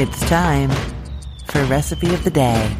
It's time for Recipe of the Day.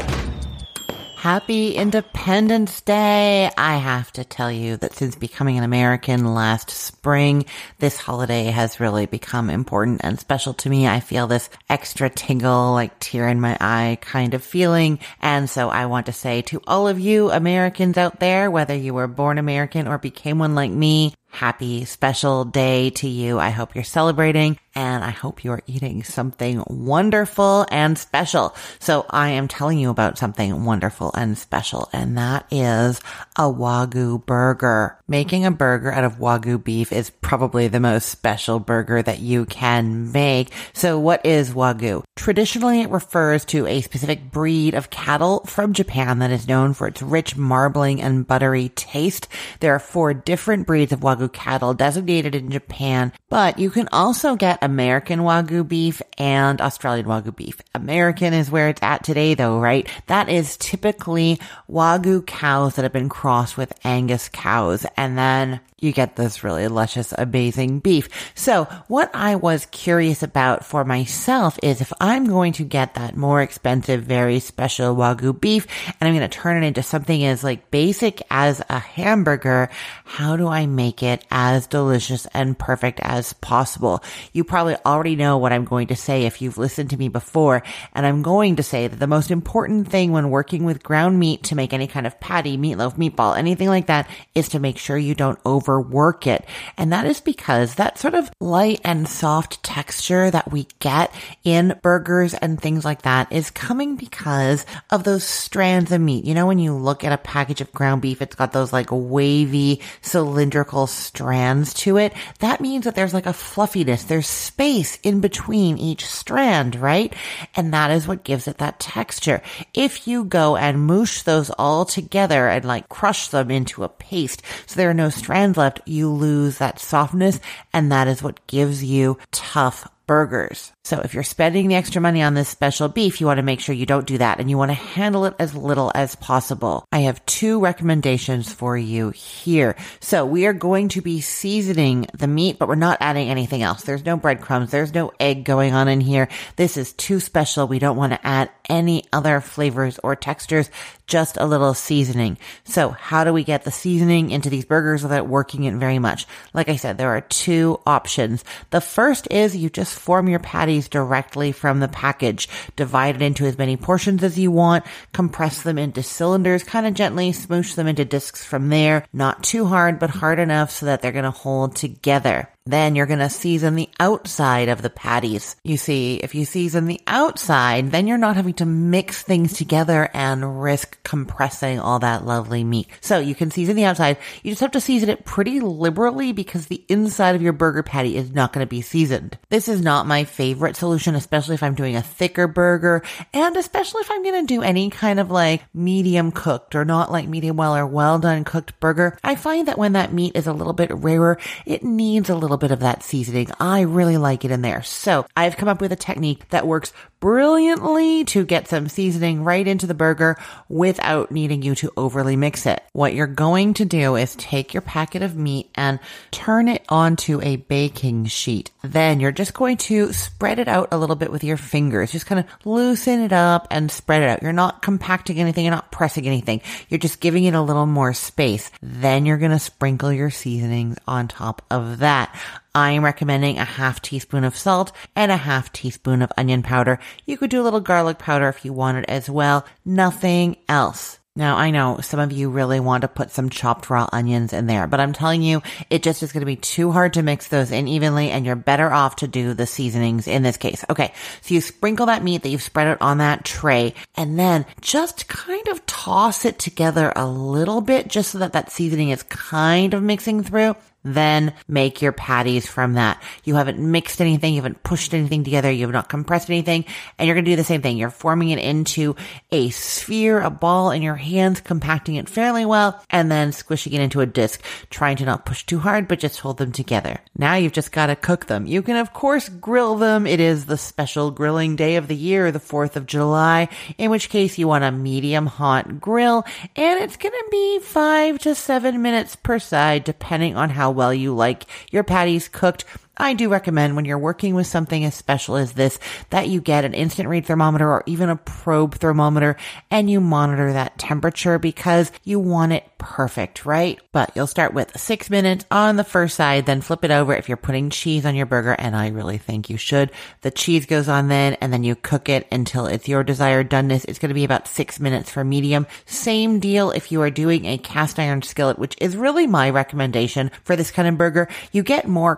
Happy Independence Day! I have to tell you that since becoming an American last spring, this holiday has really become important and special to me. I feel this extra tingle, like tear in my eye kind of feeling. And so I want to say to all of you Americans out there, whether you were born American or became one like me, happy special day to you. I hope you're celebrating and I hope you're eating something wonderful and special. So I am telling you about something wonderful and special, and that is a Wagyu burger. Making a burger out of Wagyu beef is probably the most special burger that you can make. So what is Wagyu? Traditionally, it refers to a specific breed of cattle from Japan that is known for its rich marbling and buttery taste. There are four different breeds of Wagyu cattle designated in Japan, but you can also get American Wagyu beef and Australian Wagyu beef. American is where it's at today though, right? That is typically Wagyu cows that have been crossed with Angus cows and then you get this really luscious, amazing beef. So what I was curious about for myself is if I'm going to get that more expensive, very special Wagyu beef and I'm going to turn it into something as like basic as a hamburger, how do I make it as delicious and perfect as possible? You probably already know what I'm going to say if you've listened to me before. And I'm going to say that the most important thing when working with ground meat to make any kind of patty, meatloaf, meatball, anything like that is to make sure you don't overwork it. And that is because that sort of light and soft texture that we get in burgers and things like that is coming because of those strands of meat. You know, when you look at a package of ground beef, it's got those like wavy cylindrical strands to it. That means that there's like a fluffiness. There's space in between each strand, right? And that is what gives it that texture. If you go and moosh those all together and like crush them into a paste so there are no strands left, you lose that softness and that is what gives you tough burgers. So if you're spending the extra money on this special beef, you want to make sure you don't do that and you want to handle it as little as possible. I have two recommendations for you here. So we are going to be seasoning the meat, but we're not adding anything else. There's no breadcrumbs. There's no egg going on in here. This is too special. We don't want to add any other flavors or textures, just a little seasoning. So how do we get the seasoning into these burgers without working it very much? Like I said, there are two options. The first is you just form your patties directly from the package. Divide it into as many portions as you want, compress them into cylinders, kind of gently smoosh them into discs from there. Not too hard, but hard enough so that they're going to hold together. Then you're going to season the outside of the patties. You see, if you season the outside, then you're not having to mix things together and risk compressing all that lovely meat. So you can season the outside. You just have to season it pretty liberally because the inside of your burger patty is not going to be seasoned. This is not my favorite solution, especially if I'm doing a thicker burger and especially if I'm going to do any kind of like medium cooked or not like medium well or well done cooked burger. I find that when that meat is a little bit rarer, it needs a little bit of that seasoning. I really like it in there. So I've come up with a technique that works brilliantly to get some seasoning right into the burger without needing you to overly mix it. What you're going to do is take your packet of meat and turn it onto a baking sheet. Then you're just going to spread it out a little bit with your fingers. Just kind of loosen it up and spread it out. You're not compacting anything. You're not pressing anything. You're just giving it a little more space. Then you're going to sprinkle your seasonings on top of that. I'm recommending a half teaspoon of salt and a half teaspoon of onion powder. You could do a little garlic powder if you wanted as well. Nothing else. Now, I know some of you really want to put some chopped raw onions in there, but I'm telling you, it just is going to be too hard to mix those in evenly and you're better off to do the seasonings in this case. Okay. So you sprinkle that meat that you've spread out on that tray and then just kind of toss it together a little bit just so that that seasoning is kind of mixing through. Then make your patties from that. You haven't mixed anything, you haven't pushed anything together, you have not compressed anything, and you're gonna do the same thing. You're forming it into a sphere, a ball in your hands, compacting it fairly well, and then squishing it into a disc, trying to not push too hard, but just hold them together. Now you've just gotta cook them. You can of course grill them. It is the special grilling day of the year, the 4th of July, in which case you want a medium hot grill, and it's gonna be five to seven minutes per side, depending on how well you like your patties cooked. I do recommend when you're working with something as special as this that you get an instant read thermometer or even a probe thermometer and you monitor that temperature because you want it perfect, right? But you'll start with six minutes on the first side, then flip it over if you're putting cheese on your burger. And I really think you should. The cheese goes on then and then you cook it until it's your desired doneness. It's going to be about six minutes for medium. Same deal if you are doing a cast iron skillet, which is really my recommendation for this kind of burger. You get more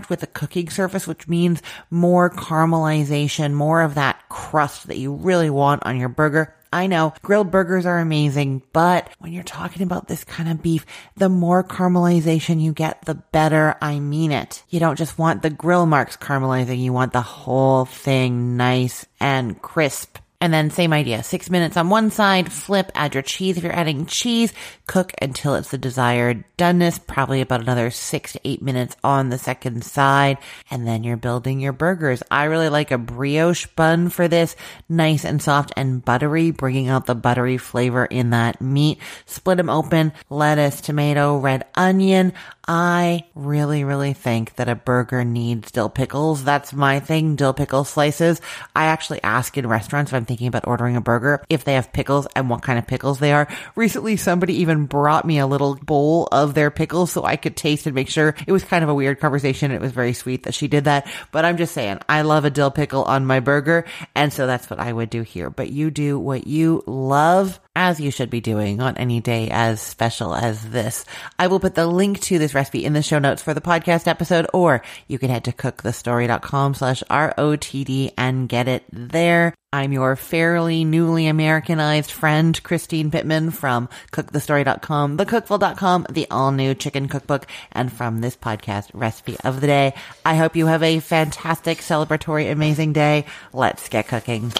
contact with the cooking surface, which means more caramelization, more of that crust that you really want on your burger. I know grilled burgers are amazing, but when you're talking about this kind of beef, the more caramelization you get, the better. I mean it. You don't just want the grill marks caramelizing. You want the whole thing nice and crisp. And then same idea, six minutes on one side, flip, add your cheese. If you're adding cheese, cook until it's the desired doneness, probably about another six to eight minutes on the second side. And then you're building your burgers. I really like a brioche bun for this, nice and soft and buttery, bringing out the buttery flavor in that meat. Split them open, lettuce, tomato, red onion. I really, really think that a burger needs dill pickles. That's my thing, dill pickle slices. I actually ask in restaurants if I'm thinking about ordering a burger if they have pickles and what kind of pickles they are. Recently, somebody even brought me a little bowl of their pickles so I could taste and make sure it was kind of a weird conversation. It was very sweet that she did that. But I'm just saying, I love a dill pickle on my burger. And so that's what I would do here. But you do what you love as you should be doing on any day as special as this. I will put the link to this recipe in the show notes for the podcast episode, or you can head to cookthestory.com slash R-O-T-D and get it there. I'm your fairly newly Americanized friend, Christine Pittman from cookthestory.com, thecookful.com, the all new chicken cookbook, and from this podcast, recipe of the day. I hope you have a fantastic, celebratory, amazing day. Let's get cooking.